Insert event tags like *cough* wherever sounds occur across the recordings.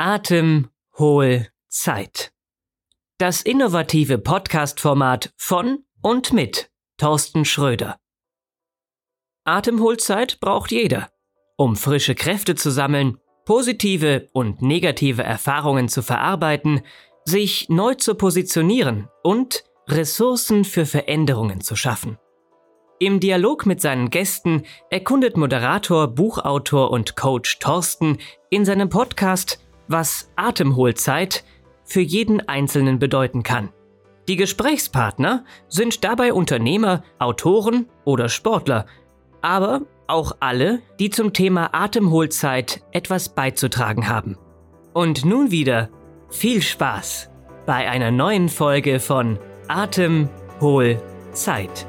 Atem, Hohl, Zeit. Das innovative Podcast-Format von und mit Thorsten Schröder. Atemholzeit braucht jeder, um frische Kräfte zu sammeln, positive und negative Erfahrungen zu verarbeiten, sich neu zu positionieren und Ressourcen für Veränderungen zu schaffen. Im Dialog mit seinen Gästen erkundet Moderator, Buchautor und Coach Thorsten in seinem Podcast was Atemholzeit für jeden Einzelnen bedeuten kann. Die Gesprächspartner sind dabei Unternehmer, Autoren oder Sportler, aber auch alle, die zum Thema Atemholzeit etwas beizutragen haben. Und nun wieder viel Spaß bei einer neuen Folge von Atemholzeit.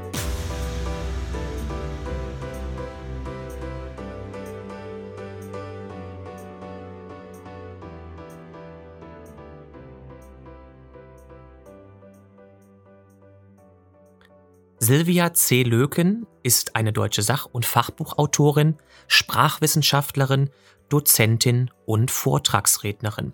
Silvia C. Löken ist eine deutsche Sach- und Fachbuchautorin, Sprachwissenschaftlerin, Dozentin und Vortragsrednerin.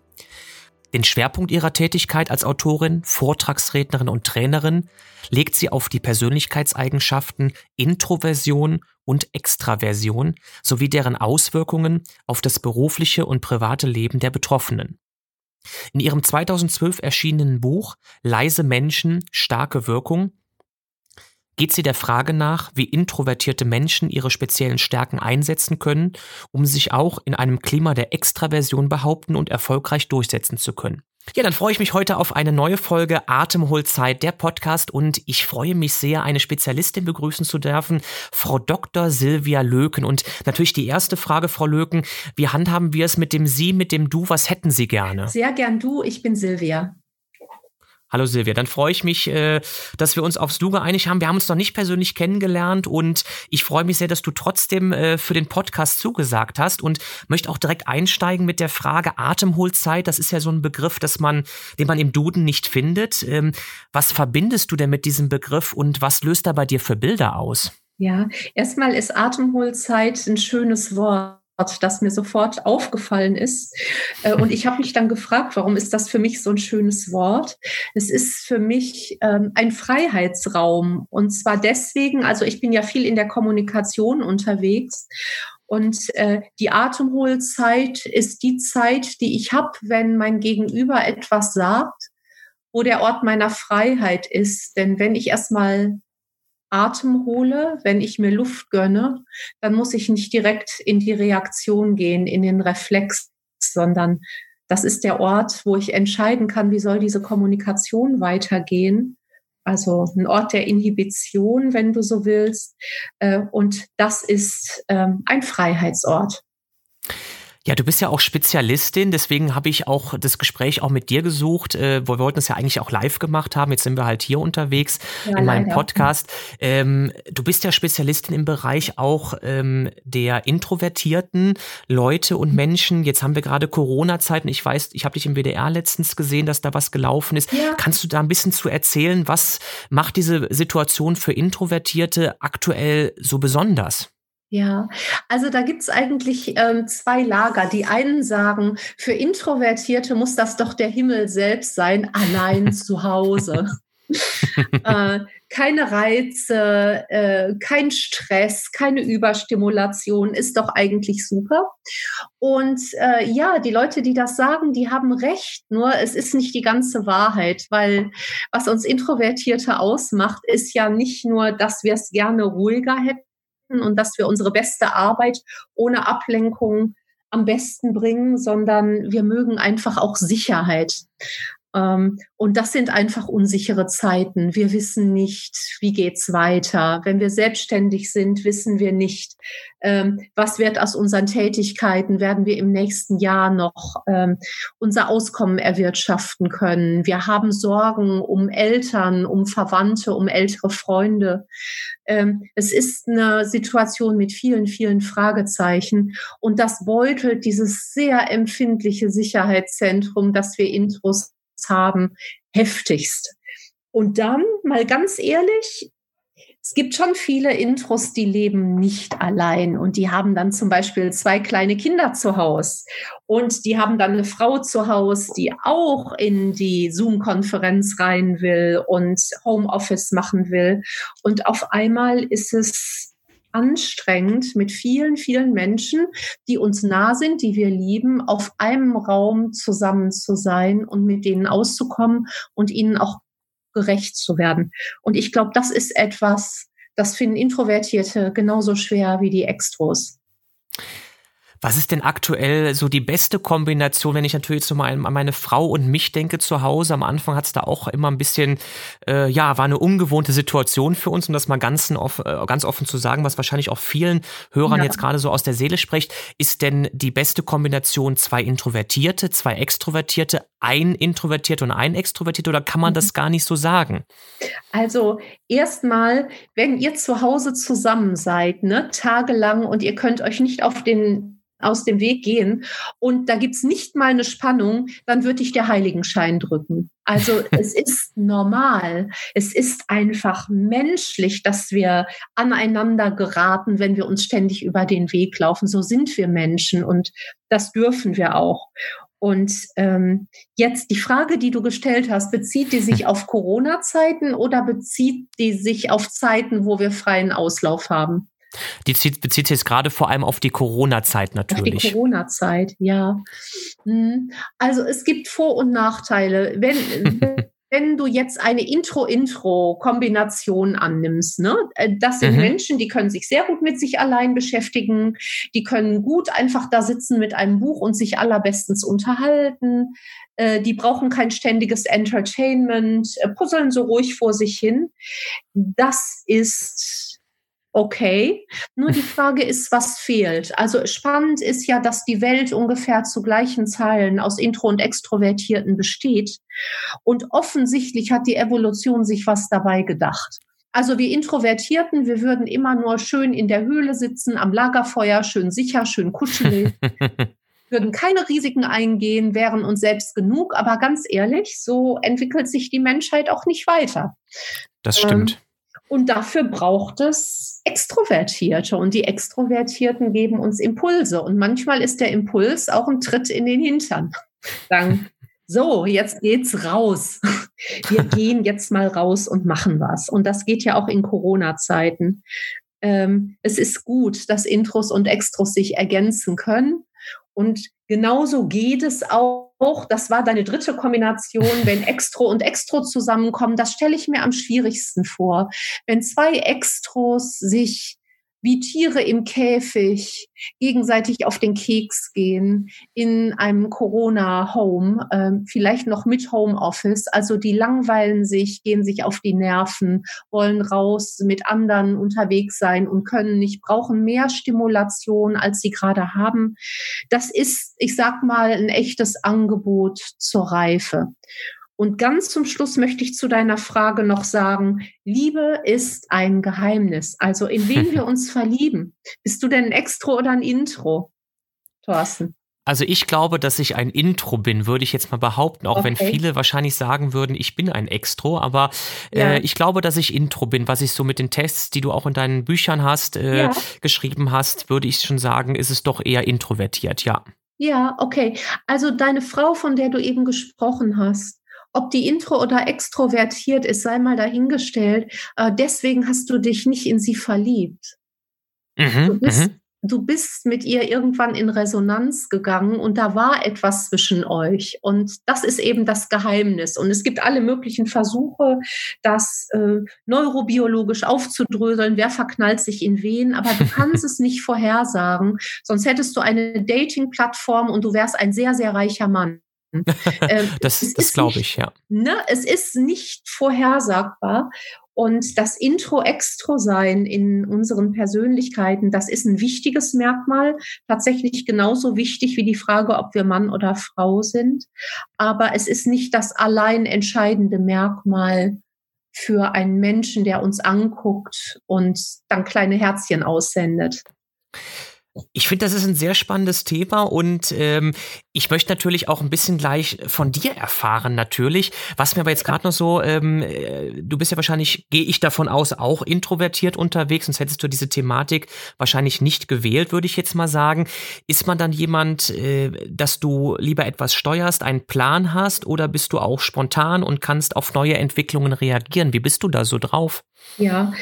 Den Schwerpunkt ihrer Tätigkeit als Autorin, Vortragsrednerin und Trainerin legt sie auf die Persönlichkeitseigenschaften Introversion und Extraversion sowie deren Auswirkungen auf das berufliche und private Leben der Betroffenen. In ihrem 2012 erschienenen Buch Leise Menschen, starke Wirkung geht sie der Frage nach, wie introvertierte Menschen ihre speziellen Stärken einsetzen können, um sich auch in einem Klima der Extraversion behaupten und erfolgreich durchsetzen zu können. Ja, dann freue ich mich heute auf eine neue Folge Atemholzeit, der Podcast und ich freue mich sehr, eine Spezialistin begrüßen zu dürfen, Frau Dr. Silvia Löken. Und natürlich die erste Frage, Frau Löken, wie handhaben wir es mit dem Sie, mit dem Du? Was hätten Sie gerne? Sehr gern du, ich bin Silvia. Hallo Silvia, dann freue ich mich, äh, dass wir uns aufs Du geeinigt haben. Wir haben uns noch nicht persönlich kennengelernt und ich freue mich sehr, dass du trotzdem äh, für den Podcast zugesagt hast und möchte auch direkt einsteigen mit der Frage Atemholzeit. Das ist ja so ein Begriff, dass man, den man im Duden nicht findet. Ähm, was verbindest du denn mit diesem Begriff und was löst er bei dir für Bilder aus? Ja, erstmal ist Atemholzeit ein schönes Wort das mir sofort aufgefallen ist. Äh, und ich habe mich dann gefragt, warum ist das für mich so ein schönes Wort? Es ist für mich ähm, ein Freiheitsraum. Und zwar deswegen, also ich bin ja viel in der Kommunikation unterwegs. Und äh, die Atemholzeit ist die Zeit, die ich habe, wenn mein Gegenüber etwas sagt, wo der Ort meiner Freiheit ist. Denn wenn ich erstmal Atem hole, wenn ich mir Luft gönne, dann muss ich nicht direkt in die Reaktion gehen, in den Reflex, sondern das ist der Ort, wo ich entscheiden kann, wie soll diese Kommunikation weitergehen. Also ein Ort der Inhibition, wenn du so willst. Äh, und das ist ähm, ein Freiheitsort. Ja, du bist ja auch Spezialistin, deswegen habe ich auch das Gespräch auch mit dir gesucht. Äh, wir wollten es ja eigentlich auch live gemacht haben. Jetzt sind wir halt hier unterwegs ja, in meinem leider. Podcast. Ähm, du bist ja Spezialistin im Bereich auch ähm, der introvertierten Leute und Menschen. Jetzt haben wir gerade Corona-Zeiten. Ich weiß, ich habe dich im WDR letztens gesehen, dass da was gelaufen ist. Ja. Kannst du da ein bisschen zu erzählen, was macht diese Situation für Introvertierte aktuell so besonders? Ja, also da gibt es eigentlich ähm, zwei Lager. Die einen sagen, für Introvertierte muss das doch der Himmel selbst sein, allein *laughs* zu Hause. äh, keine Reize, äh, kein Stress, keine Überstimulation, ist doch eigentlich super. Und äh, ja, die Leute, die das sagen, die haben recht, nur es ist nicht die ganze Wahrheit, weil was uns Introvertierte ausmacht, ist ja nicht nur, dass wir es gerne ruhiger hätten, und dass wir unsere beste Arbeit ohne Ablenkung am besten bringen, sondern wir mögen einfach auch Sicherheit. Ähm, und das sind einfach unsichere Zeiten. Wir wissen nicht, wie geht's weiter. Wenn wir selbstständig sind, wissen wir nicht, ähm, was wird aus unseren Tätigkeiten. Werden wir im nächsten Jahr noch ähm, unser Auskommen erwirtschaften können? Wir haben Sorgen um Eltern, um Verwandte, um ältere Freunde. es ist eine Situation mit vielen, vielen Fragezeichen. Und das beutelt dieses sehr empfindliche Sicherheitszentrum, das wir Intros haben, heftigst. Und dann, mal ganz ehrlich, es gibt schon viele Intros, die leben nicht allein und die haben dann zum Beispiel zwei kleine Kinder zu Hause und die haben dann eine Frau zu Hause, die auch in die Zoom-Konferenz rein will und Homeoffice machen will. Und auf einmal ist es anstrengend, mit vielen, vielen Menschen, die uns nah sind, die wir lieben, auf einem Raum zusammen zu sein und mit denen auszukommen und ihnen auch gerecht zu werden. Und ich glaube, das ist etwas, das finden Introvertierte genauso schwer wie die Extros. Was ist denn aktuell so die beste Kombination, wenn ich natürlich jetzt so mal an meine Frau und mich denke zu Hause? Am Anfang hat es da auch immer ein bisschen, äh, ja, war eine ungewohnte Situation für uns, um das mal ganz, off äh, ganz offen zu sagen, was wahrscheinlich auch vielen Hörern ja. jetzt gerade so aus der Seele spricht. Ist denn die beste Kombination zwei Introvertierte, zwei Extrovertierte, ein Introvertierte und ein Extrovertierte oder kann man mhm. das gar nicht so sagen? Also erstmal, wenn ihr zu Hause zusammen seid, ne, tagelang und ihr könnt euch nicht auf den aus dem Weg gehen und da gibt es nicht mal eine Spannung, dann würde ich der Heiligenschein drücken. Also *laughs* es ist normal, es ist einfach menschlich, dass wir aneinander geraten, wenn wir uns ständig über den Weg laufen. So sind wir Menschen und das dürfen wir auch. Und ähm, jetzt die Frage, die du gestellt hast, bezieht die sich *laughs* auf Corona-Zeiten oder bezieht die sich auf Zeiten, wo wir freien Auslauf haben? Die zieht, bezieht sich jetzt gerade vor allem auf die Corona-Zeit natürlich. Auf die Corona-Zeit, ja. Hm. Also es gibt Vor- und Nachteile. Wenn, *laughs* wenn du jetzt eine Intro-Intro-Kombination annimmst, ne? Äh, das sind mhm. Menschen, die können sich sehr gut mit sich allein beschäftigen, die können gut einfach da sitzen mit einem Buch und sich allerbestens unterhalten. Äh, die brauchen kein ständiges Entertainment, äh, puzzeln so ruhig vor sich hin. Das ist okay. Nur die *laughs* Frage ist, was fehlt. Also spannend ist ja, dass die Welt ungefähr zu gleichen Zahlen aus Intro- und Extrovertierten besteht. Und offensichtlich hat die Evolution sich was dabei gedacht. Also wir Introvertierten, wir würden immer nur schön in der Höhle sitzen, am Lagerfeuer, schön sicher, schön kuschelig. *laughs* würden keine Risiken eingehen, wären uns selbst genug. Aber ganz ehrlich, so entwickelt sich die Menschheit auch nicht weiter. Das stimmt. Ähm, und dafür braucht es Extrovertierte. Und die Extrovertierten geben uns Impulse. Und manchmal ist der Impuls auch ein Tritt in den Hintern. Sagen, so, jetzt geht's raus. Wir *laughs* gehen jetzt mal raus und machen was. Und das geht ja auch in Corona-Zeiten. Ähm, es ist gut, dass Intros und Extros sich ergänzen können. Und genauso geht es auch, das war deine dritte Kombination, wenn Extro und Extro zusammenkommen, das stelle ich mir am schwierigsten vor. Wenn zwei Extros sich wie Tiere im Käfig gegenseitig auf den Keks gehen in einem Corona-Home, äh, vielleicht noch mit Homeoffice. Also die langweilen sich, gehen sich auf die Nerven, wollen raus mit anderen unterwegs sein und können nicht, brauchen mehr Stimulation, als sie gerade haben. Das ist, ich sag mal, ein echtes Angebot zur Reife. Und ganz zum Schluss möchte ich zu deiner Frage noch sagen, Liebe ist ein Geheimnis. Also in *laughs* wen wir uns verlieben. Bist du denn ein Extro oder ein Intro, Thorsten? Also ich glaube, dass ich ein Intro bin, würde ich jetzt mal behaupten, auch okay. wenn viele wahrscheinlich sagen würden, ich bin ein Extro, aber äh, ja. ich glaube, dass ich Intro bin, was ich so mit den Tests, die du auch in deinen Büchern hast, äh, ja. geschrieben hast, würde ich schon sagen, ist es doch eher introvertiert, ja. Ja, okay. Also deine Frau, von der du eben gesprochen hast, ob die intro oder extrovertiert ist, sei mal dahingestellt. Äh, deswegen hast du dich nicht in sie verliebt. Mhm, du, bist, mhm. du bist mit ihr irgendwann in Resonanz gegangen und da war etwas zwischen euch. Und das ist eben das Geheimnis. Und es gibt alle möglichen Versuche, das äh, neurobiologisch aufzudröseln. Wer verknallt sich in wen? Aber du *laughs* kannst es nicht vorhersagen. Sonst hättest du eine Dating-Plattform und du wärst ein sehr, sehr reicher Mann. *laughs* Ähm, das das glaube ich, ja. Ne, es ist nicht vorhersagbar. Und das Intro-Extro-Sein in unseren Persönlichkeiten, das ist ein wichtiges Merkmal, tatsächlich genauso wichtig wie die Frage, ob wir Mann oder Frau sind. Aber es ist nicht das allein entscheidende Merkmal für einen Menschen, der uns anguckt und dann kleine Herzchen aussendet. Ich finde, das ist ein sehr spannendes Thema und ähm, Ich möchte natürlich auch ein bisschen gleich von dir erfahren, natürlich. Was mir aber jetzt gerade noch so, ähm, äh, du bist ja wahrscheinlich, gehe ich davon aus, auch introvertiert unterwegs, sonst hättest du diese Thematik wahrscheinlich nicht gewählt, würde ich jetzt mal sagen. Ist man dann jemand, äh, dass du lieber etwas steuerst, einen Plan hast oder bist du auch spontan und kannst auf neue Entwicklungen reagieren? Wie bist du da so drauf? Ja,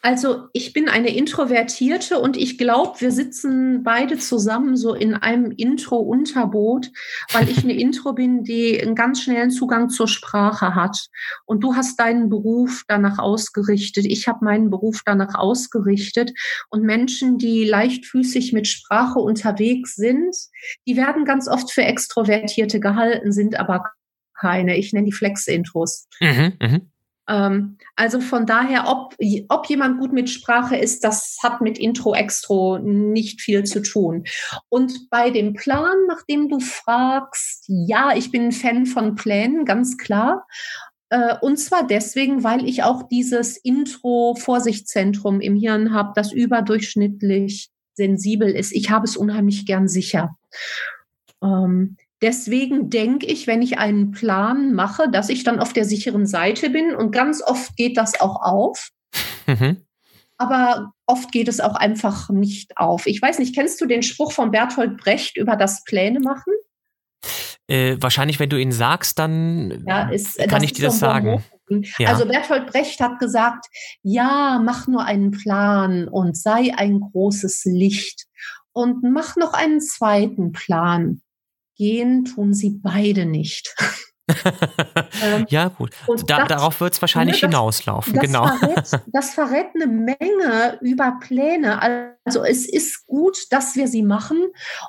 also ich bin eine Introvertierte und ich glaube, wir sitzen beide zusammen so in einem Intro-Unterboot, weil ich eine *laughs* Intro bin, die einen ganz schnellen Zugang zur Sprache hat. Und du hast deinen Beruf danach ausgerichtet. Ich habe meinen Beruf danach ausgerichtet. Und Menschen, die leichtfüßig mit Sprache unterwegs sind, die werden ganz oft für Extrovertierte gehalten, sind aber keine. Ich nenne die Flex-Intros. Mhm, mh. Ähm, also von daher, ob, ob jemand gut mit Sprache ist, das hat mit Intro, Extro nicht viel zu tun. Und bei dem Plan, nach dem du fragst, ja, ich bin ein Fan von Plänen, ganz klar. Äh, und zwar deswegen, weil ich auch dieses Intro-Vorsichtszentrum im Hirn habe, das überdurchschnittlich sensibel ist. Ich habe es unheimlich gern sicher. Ähm, Deswegen denke ich, wenn ich einen Plan mache, dass ich dann auf der sicheren Seite bin. Und ganz oft geht das auch auf. Mhm. Aber oft geht es auch einfach nicht auf. Ich weiß nicht, kennst du den Spruch von Bertolt Brecht über das Pläne machen? Äh, wahrscheinlich, wenn du ihn sagst, dann ja, ist, kann ich dir das sagen. Ja. Also Bertolt Brecht hat gesagt, ja, mach nur einen Plan und sei ein großes Licht und mach noch einen zweiten Plan gehen tun sie beide nicht. *laughs* ähm, ja, gut. Da, das, darauf wird es wahrscheinlich ne, das, hinauslaufen, das genau. Verrät, das verrät eine Menge über Pläne. Also es ist gut, dass wir sie machen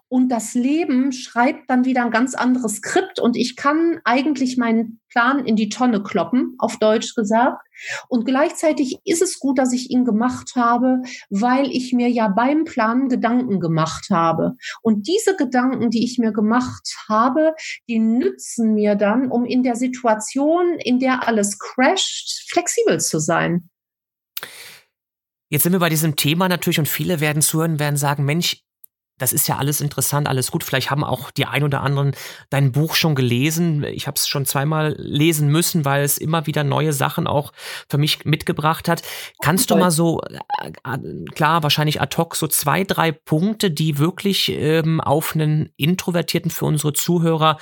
und das Leben schreibt dann wieder ein ganz anderes Skript und ich kann eigentlich meinen Plan in die Tonne kloppen, auf Deutsch gesagt. Und gleichzeitig ist es gut, dass ich ihn gemacht habe, weil ich mir ja beim Plan Gedanken gemacht habe. Und diese Gedanken, die ich mir gemacht habe, die nützen mir dann, um in der Situation, in der alles crasht, flexibel zu sein. Jetzt sind wir bei diesem Thema natürlich und viele werden zuhören, werden sagen, Mensch, das ist ja alles interessant, alles gut. Vielleicht haben auch die ein oder anderen dein Buch schon gelesen. Ich habe es schon zweimal lesen müssen, weil es immer wieder neue Sachen auch für mich mitgebracht hat. Kannst du mal so, äh, äh, klar, wahrscheinlich ad hoc, so zwei, drei Punkte, die wirklich ähm, auf einen Introvertierten für unsere Zuhörer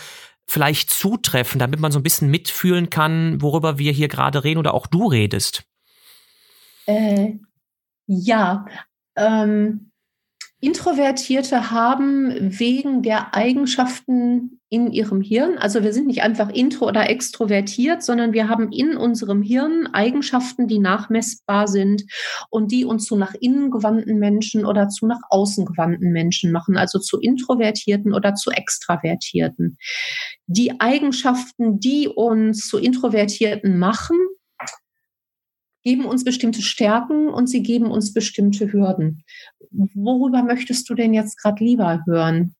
vielleicht zutreffen, damit man so ein bisschen mitfühlen kann, worüber wir hier gerade reden oder auch du redest? Äh, ja, ähm, Introvertierte haben wegen der Eigenschaften in ihrem Hirn, also wir sind nicht einfach intro oder extrovertiert, sondern wir haben in unserem Hirn Eigenschaften, die nachmessbar sind und die uns zu nach innen gewandten Menschen oder zu nach außen gewandten Menschen machen, also zu introvertierten oder zu extravertierten. Die Eigenschaften, die uns zu introvertierten machen, geben uns bestimmte Stärken und sie geben uns bestimmte Hürden. Worüber möchtest du denn jetzt gerade lieber hören?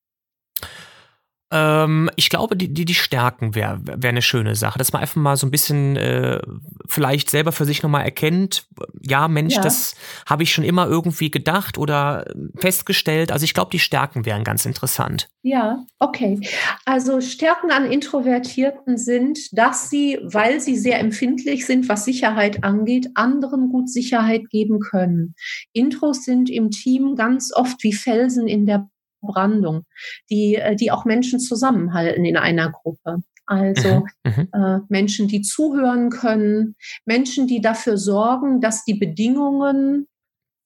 Ähm, ich glaube, die, die, die Stärken wäre wär eine schöne Sache, dass man einfach mal so ein bisschen äh, vielleicht selber für sich nochmal erkennt, ja, Mensch, ja. das habe ich schon immer irgendwie gedacht oder festgestellt. Also ich glaube, die Stärken wären ganz interessant. Ja, okay. Also Stärken an Introvertierten sind, dass sie, weil sie sehr empfindlich sind, was Sicherheit angeht, anderen gut Sicherheit geben können. Intros sind im Team ganz oft wie Felsen in der Brandung, die, äh, die auch Menschen zusammenhalten in einer Gruppe. Also mhm, mhm. äh, Menschen, die zuhören können, Menschen, die dafür sorgen, dass die Bedingungen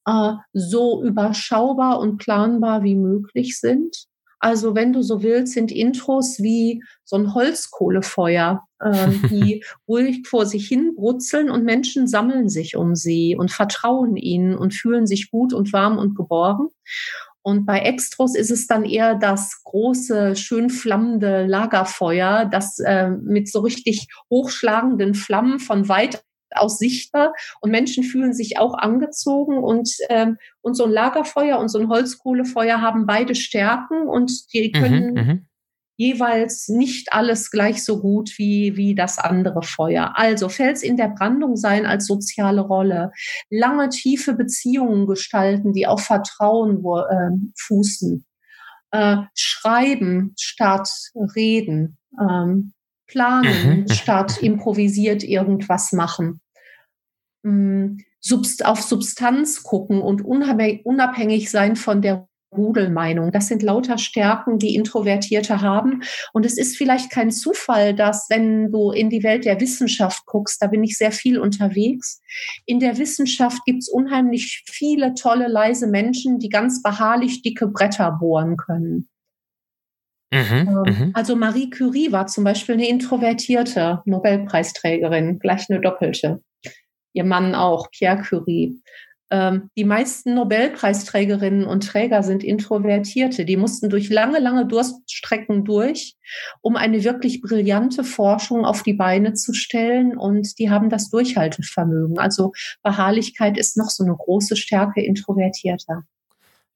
äh, so überschaubar und planbar wie möglich sind. Also wenn du so willst, sind Intros wie so ein Holzkohlefeuer, äh, *laughs* die ruhig vor sich hin brutzeln und Menschen sammeln sich um sie und vertrauen ihnen und fühlen sich gut und warm und geborgen. Und bei Extros ist es dann eher das große, schön flammende Lagerfeuer, das äh, mit so richtig hochschlagenden Flammen von weit aus sichtbar. Und Menschen fühlen sich auch angezogen und, ähm, und so ein Lagerfeuer und so ein Holzkohlefeuer haben beide Stärken und die mhm, können mhm, jeweils nicht alles gleich so gut wie, wie das andere Feuer. Also Fels in der Brandung sein als soziale Rolle, lange tiefe Beziehungen gestalten, die auf Vertrauen äh, fußen. äh, schreiben statt reden, ähm, planen mhm. *laughs* statt improvisiert irgendwas machen, ähm, Subst auf Substanz gucken und unabhängig sein von der Rudelmeinung. Das sind lauter Stärken, die Introvertierte haben. Und es ist vielleicht kein Zufall, dass, wenn du in die Welt der Wissenschaft guckst, da bin ich sehr viel unterwegs. In der Wissenschaft gibt es unheimlich viele tolle, leise Menschen, die ganz beharrlich dicke Bretter bohren können. Mhm, ähm, mhm. also Marie Curie war zum Beispiel eine introvertierte Nobelpreisträgerin, gleich eine doppelte. Ihr Mann auch, Pierre Curie. Ähm, die meisten Nobelpreisträgerinnen und Träger sind Introvertierte. Die mussten durch lange, lange Durststrecken durch, um eine wirklich brillante Forschung auf die Beine zu stellen. Und die haben das Durchhaltevermögen. Also Beharrlichkeit ist noch so eine große Stärke Introvertierter.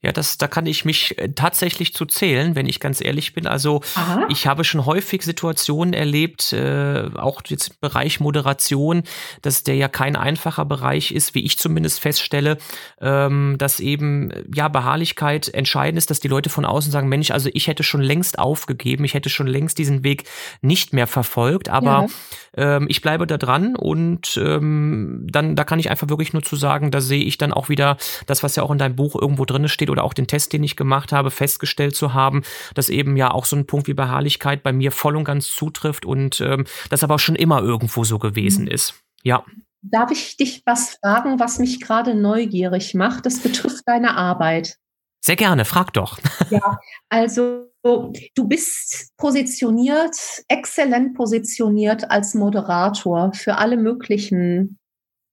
Ja, das, da kann ich mich äh, tatsächlich zu zählen, wenn ich ganz ehrlich bin. Also Aha. ich habe schon häufig Situationen erlebt, äh, auch jetzt im Bereich Moderation, dass der ja kein einfacher Bereich ist, wie ich zumindest feststelle, ähm, dass eben ja Beharrlichkeit entscheidend ist, dass die Leute von außen sagen, Mensch, also ich hätte schon längst aufgegeben, ich hätte schon längst diesen Weg nicht mehr verfolgt, aber ja. ähm, ich bleibe da dran und ähm, dann da kann ich einfach wirklich nur zu sagen, da sehe ich dann auch wieder das, was ja auch in deinem Buch irgendwo drin steht oder auch den Test, den ich gemacht habe, festgestellt zu haben, dass eben ja auch so ein Punkt wie Beharrlichkeit bei mir voll und ganz zutrifft und ähm, das aber schon immer irgendwo so gewesen mhm. ist. Ja. Darf ich dich was fragen, was mich gerade neugierig macht? Das betrifft deine Arbeit. Sehr gerne, frag doch. *laughs* Ja, also du bist positioniert, exzellent positioniert als Moderator für alle möglichen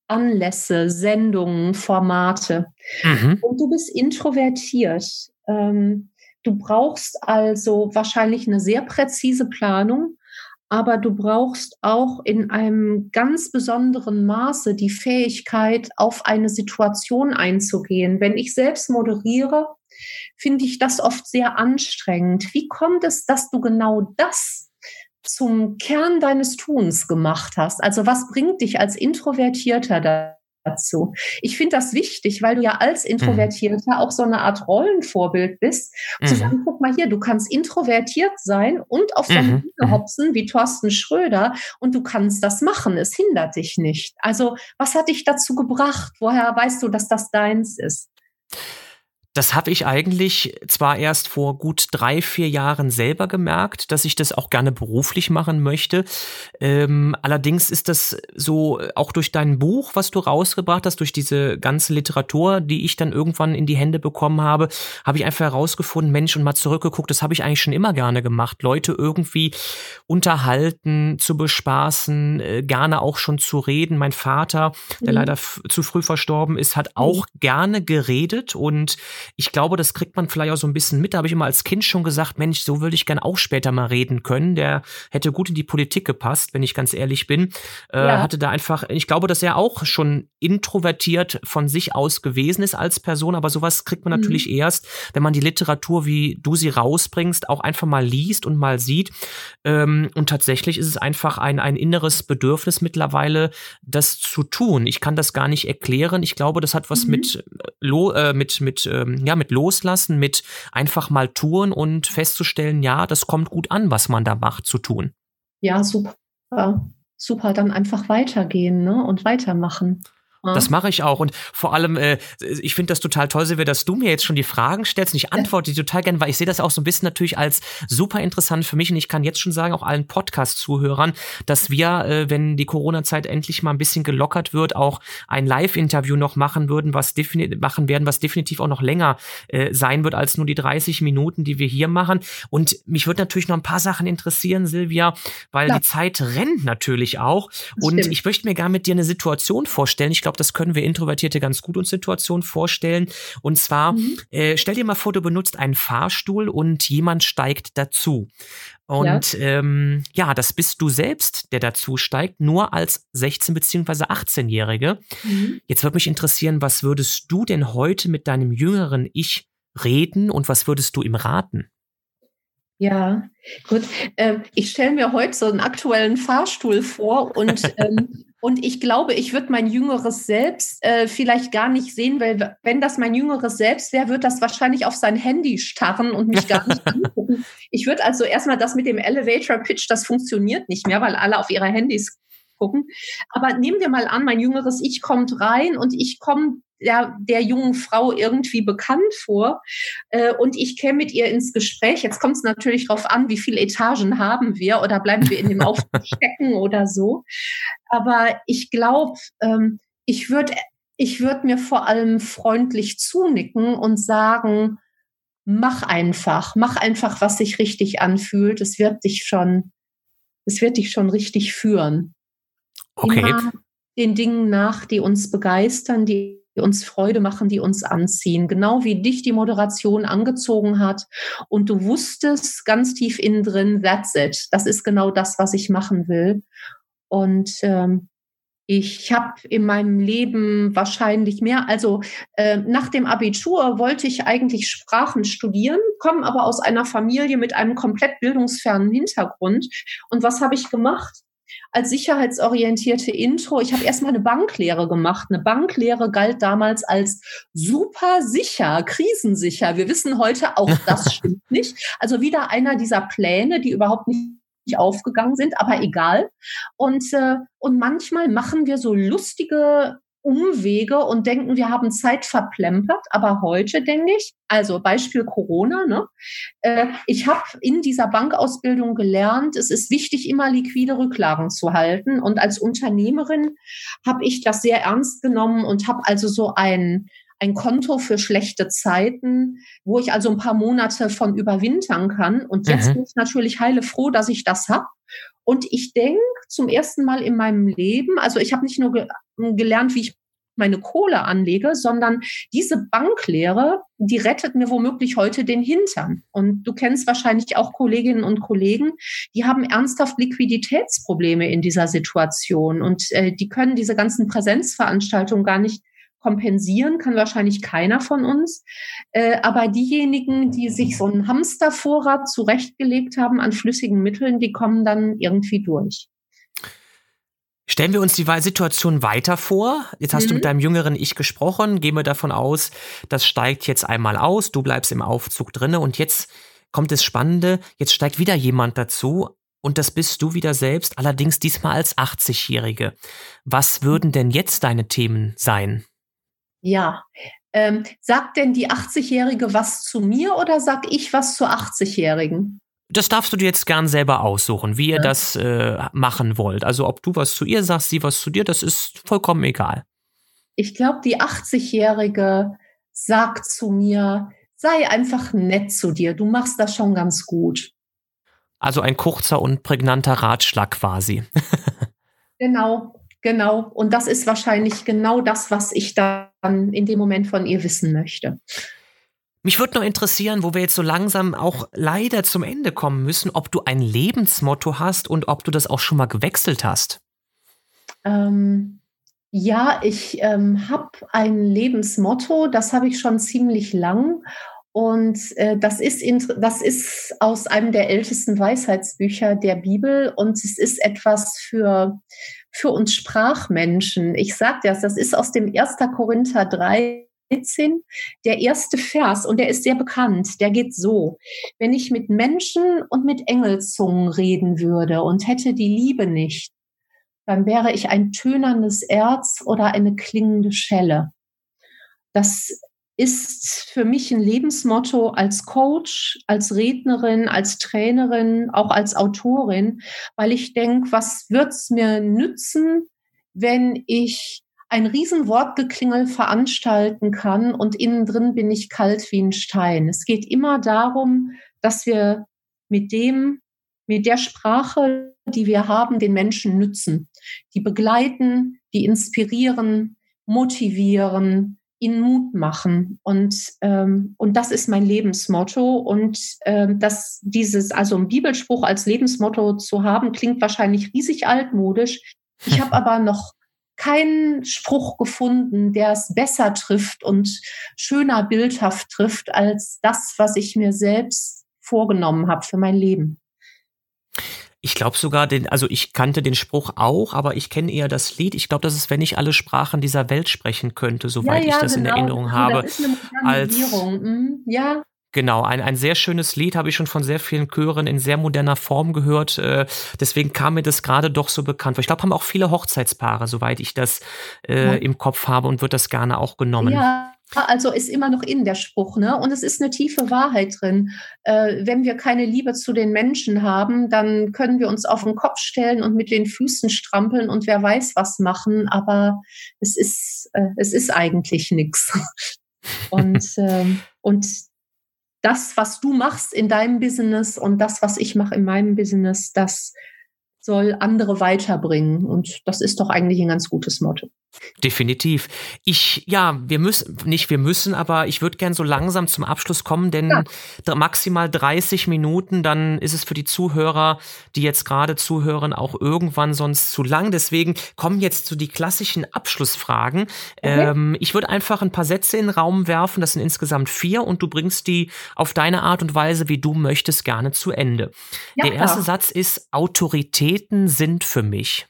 Anlässe, Sendungen, Formate. Mhm. Und du bist introvertiert. Ähm, du brauchst also wahrscheinlich eine sehr präzise Planung, aber du brauchst auch in einem ganz besonderen Maße die Fähigkeit, auf eine Situation einzugehen. Wenn ich selbst moderiere, finde ich das oft sehr anstrengend. Wie kommt es, dass du genau das zum Kern deines Tuns gemacht hast. Also was bringt dich als Introvertierter dazu? Ich finde das wichtig, weil du ja als mhm. Introvertierter auch so eine Art Rollenvorbild bist, mhm. zu sagen, guck mal hier, du kannst introvertiert sein und auf so eine mhm. Bühne hopsen wie Thorsten Schröder und du kannst das machen. Es hindert dich nicht. Also was hat dich dazu gebracht? Woher weißt du, dass das deins ist? Das habe ich eigentlich zwar erst vor gut drei, vier Jahren selber gemerkt, dass ich das auch gerne beruflich machen möchte. Ähm, allerdings ist das so auch durch dein Buch, was du rausgebracht hast, durch diese ganze Literatur, die ich dann irgendwann in die Hände bekommen habe, habe ich einfach herausgefunden, Mensch, und mal zurückgeguckt, das habe ich eigentlich schon immer gerne gemacht. Leute irgendwie unterhalten, zu bespaßen, äh, gerne auch schon zu reden. Mein Vater, der mhm. leider zu früh verstorben ist, hat auch mhm. gerne geredet und ich glaube, das kriegt man vielleicht auch so ein bisschen mit. Da habe ich immer als Kind schon gesagt, Mensch, so würde ich gern auch später mal reden können. Der hätte gut in die Politik gepasst, wenn ich ganz ehrlich bin. Äh, ja. Hatte da einfach, ich glaube, dass er auch schon introvertiert von sich aus gewesen ist als Person, aber sowas kriegt man mhm. natürlich erst, wenn man die Literatur, wie du sie rausbringst, auch einfach mal liest und mal sieht. Ähm, und tatsächlich ist es einfach ein, ein inneres Bedürfnis mittlerweile, das zu tun. Ich kann das gar nicht erklären. Ich glaube, das hat was mhm. mit, äh, mit, mit ähm, ja, mit Loslassen, mit einfach mal tun und festzustellen, ja, das kommt gut an, was man da macht, zu tun. Ja, super. Super, dann einfach weitergehen ne? und weitermachen. Das mache ich auch. Und vor allem, äh, ich finde das total toll, Silvia, dass du mir jetzt schon die Fragen stellst und ich antworte die total gerne, weil ich sehe das auch so ein bisschen natürlich als super interessant für mich. Und ich kann jetzt schon sagen, auch allen Podcast-Zuhörern, dass wir, äh, wenn die Corona-Zeit endlich mal ein bisschen gelockert wird, auch ein Live-Interview noch machen würden, was definitiv machen werden, was definitiv auch noch länger äh, sein wird als nur die 30 Minuten, die wir hier machen. Und mich würde natürlich noch ein paar Sachen interessieren, Silvia, weil ja. die Zeit rennt natürlich auch. Und ich möchte mir gerne mit dir eine Situation vorstellen. Ich glaube, glaube, das können wir Introvertierte ganz gut uns Situationen vorstellen. Und zwar, mhm. äh, stell dir mal vor, du benutzt einen Fahrstuhl und jemand steigt dazu. Und ja. Ähm, ja, das bist du selbst, der dazu steigt, nur als 16- bzw. 18-Jährige. Mhm. Jetzt würde mich interessieren, was würdest du denn heute mit deinem jüngeren Ich reden und was würdest du ihm raten? Ja, gut. Ähm, ich stelle mir heute so einen aktuellen Fahrstuhl vor und, *laughs* ähm, und ich glaube, ich würde mein jüngeres Selbst äh, vielleicht gar nicht sehen, weil wenn das mein jüngeres Selbst wäre, wird das wahrscheinlich auf sein Handy starren und mich gar nicht *laughs* angucken. Ich würde also erstmal das mit dem Elevator Pitch, das funktioniert nicht mehr, weil alle auf ihre Handys gucken. Aber nehmen wir mal an, mein jüngeres Ich kommt rein und ich komme der, der jungen Frau irgendwie bekannt vor äh, und ich käme mit ihr ins Gespräch. Jetzt kommt es natürlich darauf an, wie viele Etagen haben wir oder bleiben wir in dem Aufzug *laughs* stecken oder so. Aber ich glaube, ähm, ich würde ich würd mir vor allem freundlich zunicken und sagen, mach einfach, mach einfach, was sich richtig anfühlt. Es wird dich schon, es wird dich schon richtig führen. Okay. Immer den Dingen nach, die uns begeistern, die die uns Freude machen, die uns anziehen. Genau wie dich die Moderation angezogen hat und du wusstest ganz tief innen drin, that's it. Das ist genau das, was ich machen will. Und ähm, ich habe in meinem Leben wahrscheinlich mehr, also äh, nach dem Abitur wollte ich eigentlich Sprachen studieren, komme aber aus einer Familie mit einem komplett bildungsfernen Hintergrund. Und was habe ich gemacht? Als sicherheitsorientierte Intro. Ich habe erstmal eine Banklehre gemacht. Eine Banklehre galt damals als super sicher, krisensicher. Wir wissen heute auch, *laughs* das stimmt nicht. Also wieder einer dieser Pläne, die überhaupt nicht aufgegangen sind, aber egal. Und, äh, und manchmal machen wir so lustige Umwege und denken, wir haben Zeit verplempert. Aber heute denke ich, also Beispiel Corona, ne? Äh, ich habe in dieser Bankausbildung gelernt, es ist wichtig, immer liquide Rücklagen zu halten. Und als Unternehmerin habe ich das sehr ernst genommen und habe also so ein ein Konto für schlechte Zeiten, wo ich also ein paar Monate von überwintern kann. Und jetzt mhm. bin ich natürlich heile froh, dass ich das habe. Und ich denke zum ersten Mal in meinem Leben, also ich habe nicht nur ge gelernt, wie ich meine Kohle anlege, sondern diese Banklehre, die rettet mir womöglich heute den Hintern. Und du kennst wahrscheinlich auch Kolleginnen und Kollegen, die haben ernsthaft Liquiditätsprobleme in dieser Situation und äh, die können diese ganzen Präsenzveranstaltungen gar nicht kompensieren, kann wahrscheinlich keiner von uns. Äh, aber diejenigen, die sich so einen Hamstervorrat zurechtgelegt haben an flüssigen Mitteln, die kommen dann irgendwie durch. Stellen wir uns die Situation weiter vor. Jetzt hast mhm. du mit deinem jüngeren Ich gesprochen. Gehen wir davon aus, das steigt jetzt einmal aus. Du bleibst im Aufzug drinne und jetzt kommt das Spannende. Jetzt steigt wieder jemand dazu. Und das bist du wieder selbst, allerdings diesmal als 80-Jährige. Was würden denn jetzt deine Themen sein? Ja, ähm, sagt denn die 80-Jährige was zu mir oder sag ich was zur 80-Jährigen? Das darfst du dir jetzt gern selber aussuchen, wie ihr ja. das äh, machen wollt. Also ob du was zu ihr sagst, sie was zu dir, das ist vollkommen egal. Ich glaube, die 80-Jährige sagt zu mir, sei einfach nett zu dir, du machst das schon ganz gut. Also ein kurzer und prägnanter Ratschlag quasi. *laughs* genau, genau. Und das ist wahrscheinlich genau das, was ich dann in dem Moment von ihr wissen möchte. Mich würde noch interessieren, wo wir jetzt so langsam auch leider zum Ende kommen müssen, ob du ein Lebensmotto hast und ob du das auch schon mal gewechselt hast. Ähm, ja, ich ähm, habe ein Lebensmotto, das habe ich schon ziemlich lang. Und äh, das, ist das ist aus einem der ältesten Weisheitsbücher der Bibel und es ist etwas für, für uns Sprachmenschen. Ich sage das, das ist aus dem 1. Korinther 3, 13, der erste Vers, und der ist sehr bekannt, der geht so. Wenn ich mit Menschen und mit Engelzungen reden würde und hätte die Liebe nicht, dann wäre ich ein tönerndes Erz oder eine klingende Schelle. Das ist für mich ein Lebensmotto als Coach, als Rednerin, als Trainerin, auch als Autorin, weil ich denke, was wird's mir nützen, wenn ich ein Riesenwortgeklingel veranstalten kann und innen drin bin ich kalt wie ein Stein. Es geht immer darum, dass wir mit dem, mit der Sprache, die wir haben, den Menschen nützen, die begleiten, die inspirieren, motivieren, ihnen Mut machen. Und, ähm, und das ist mein Lebensmotto. Und ähm, dass dieses, also ein Bibelspruch als Lebensmotto zu haben, klingt wahrscheinlich riesig altmodisch. Ich habe *laughs* aber noch keinen Spruch gefunden, der es besser trifft und schöner bildhaft trifft als das, was ich mir selbst vorgenommen habe für mein Leben. Ich glaube sogar, den, also ich kannte den Spruch auch, aber ich kenne eher das Lied. Ich glaube, das ist, wenn ich alle Sprachen dieser Welt sprechen könnte, soweit ja, ja, ich das genau. in Erinnerung habe. Das ist eine als, mhm. Ja. Genau, ein, ein sehr schönes Lied habe ich schon von sehr vielen Chören in sehr moderner Form gehört. Äh, deswegen kam mir das gerade doch so bekannt. Ich glaube, haben auch viele Hochzeitspaare, soweit ich das äh, ja. im Kopf habe und wird das gerne auch genommen. Ja, also ist immer noch in der Spruch, ne? Und es ist eine tiefe Wahrheit drin. Äh, wenn wir keine Liebe zu den Menschen haben, dann können wir uns auf den Kopf stellen und mit den Füßen strampeln und wer weiß was machen, aber es ist, äh, es ist eigentlich nichts. *laughs* Und, ähm, und das, was du machst in deinem Business und das, was ich mache in meinem Business, das soll andere weiterbringen. Und das ist doch eigentlich ein ganz gutes Motto. Definitiv. Ich, ja, wir müssen, nicht wir müssen, aber ich würde gern so langsam zum Abschluss kommen, denn ja. maximal 30 Minuten, dann ist es für die Zuhörer, die jetzt gerade zuhören, auch irgendwann sonst zu lang. Deswegen kommen jetzt zu die klassischen Abschlussfragen. Okay. Ähm, ich würde einfach ein paar Sätze in den Raum werfen, das sind insgesamt vier und du bringst die auf deine Art und Weise, wie du möchtest, gerne zu Ende. Ja, Der erste klar. Satz ist, Autoritäten sind für mich.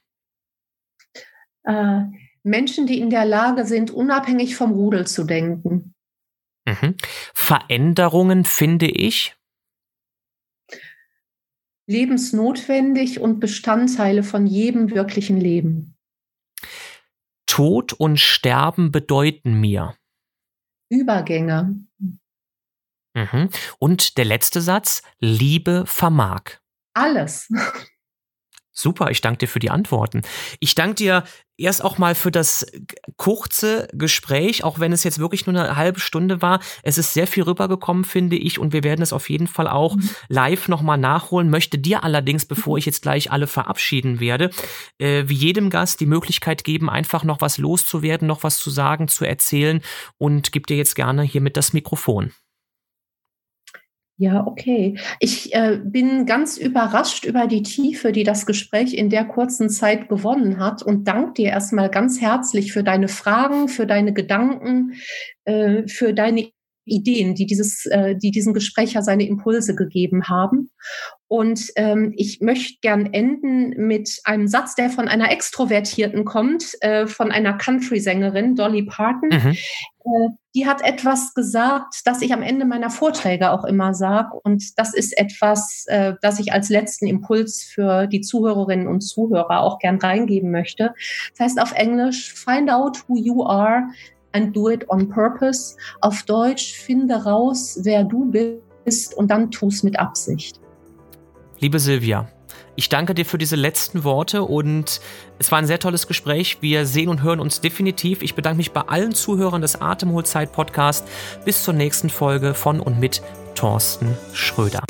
Äh Menschen, die in der Lage sind, unabhängig vom Rudel zu denken. Mhm. Veränderungen finde ich lebensnotwendig und Bestandteile von jedem wirklichen Leben. Tod und Sterben bedeuten mir Übergänge. Mhm. Und der letzte Satz, Liebe vermag. Alles. *laughs* Super, ich danke dir für die Antworten. Ich danke dir erst auch mal für das kurze Gespräch, auch wenn es jetzt wirklich nur eine halbe Stunde war. Es ist sehr viel rübergekommen, finde ich, und wir werden es auf jeden Fall auch mhm. live nochmal nachholen. Möchte dir allerdings, bevor mhm. ich jetzt gleich alle verabschieden werde, äh, wie jedem Gast die Möglichkeit geben, einfach noch was loszuwerden, noch was zu sagen, zu erzählen und gib dir jetzt gerne hiermit das Mikrofon. Ja, okay. Ich äh, bin ganz überrascht über die Tiefe, die das Gespräch in der kurzen Zeit gewonnen hat und danke dir erstmal ganz herzlich für deine Fragen, für deine Gedanken, äh, für deine Ideen, die dieses, äh, die diesem Gespräch seine Impulse gegeben haben. Und ähm, ich möchte gern enden mit einem Satz, der von einer Extrovertierten kommt, äh, von einer Country-Sängerin, Dolly Parton. Mhm. Äh, die hat etwas gesagt, das ich am Ende meiner Vorträge auch immer sage. Und das ist etwas, äh, das ich als letzten Impuls für die Zuhörerinnen und Zuhörer auch gern reingeben möchte. Das heißt auf Englisch, find out who you are and do it on purpose. Auf Deutsch, finde raus, wer du bist und dann tu es mit Absicht. Liebe Silvia, ich danke dir für diese letzten Worte und es war ein sehr tolles Gespräch. Wir sehen und hören uns definitiv. Ich bedanke mich bei allen Zuhörern des Atemholzeit Podcast. Bis zur nächsten Folge von und mit Thorsten Schröder.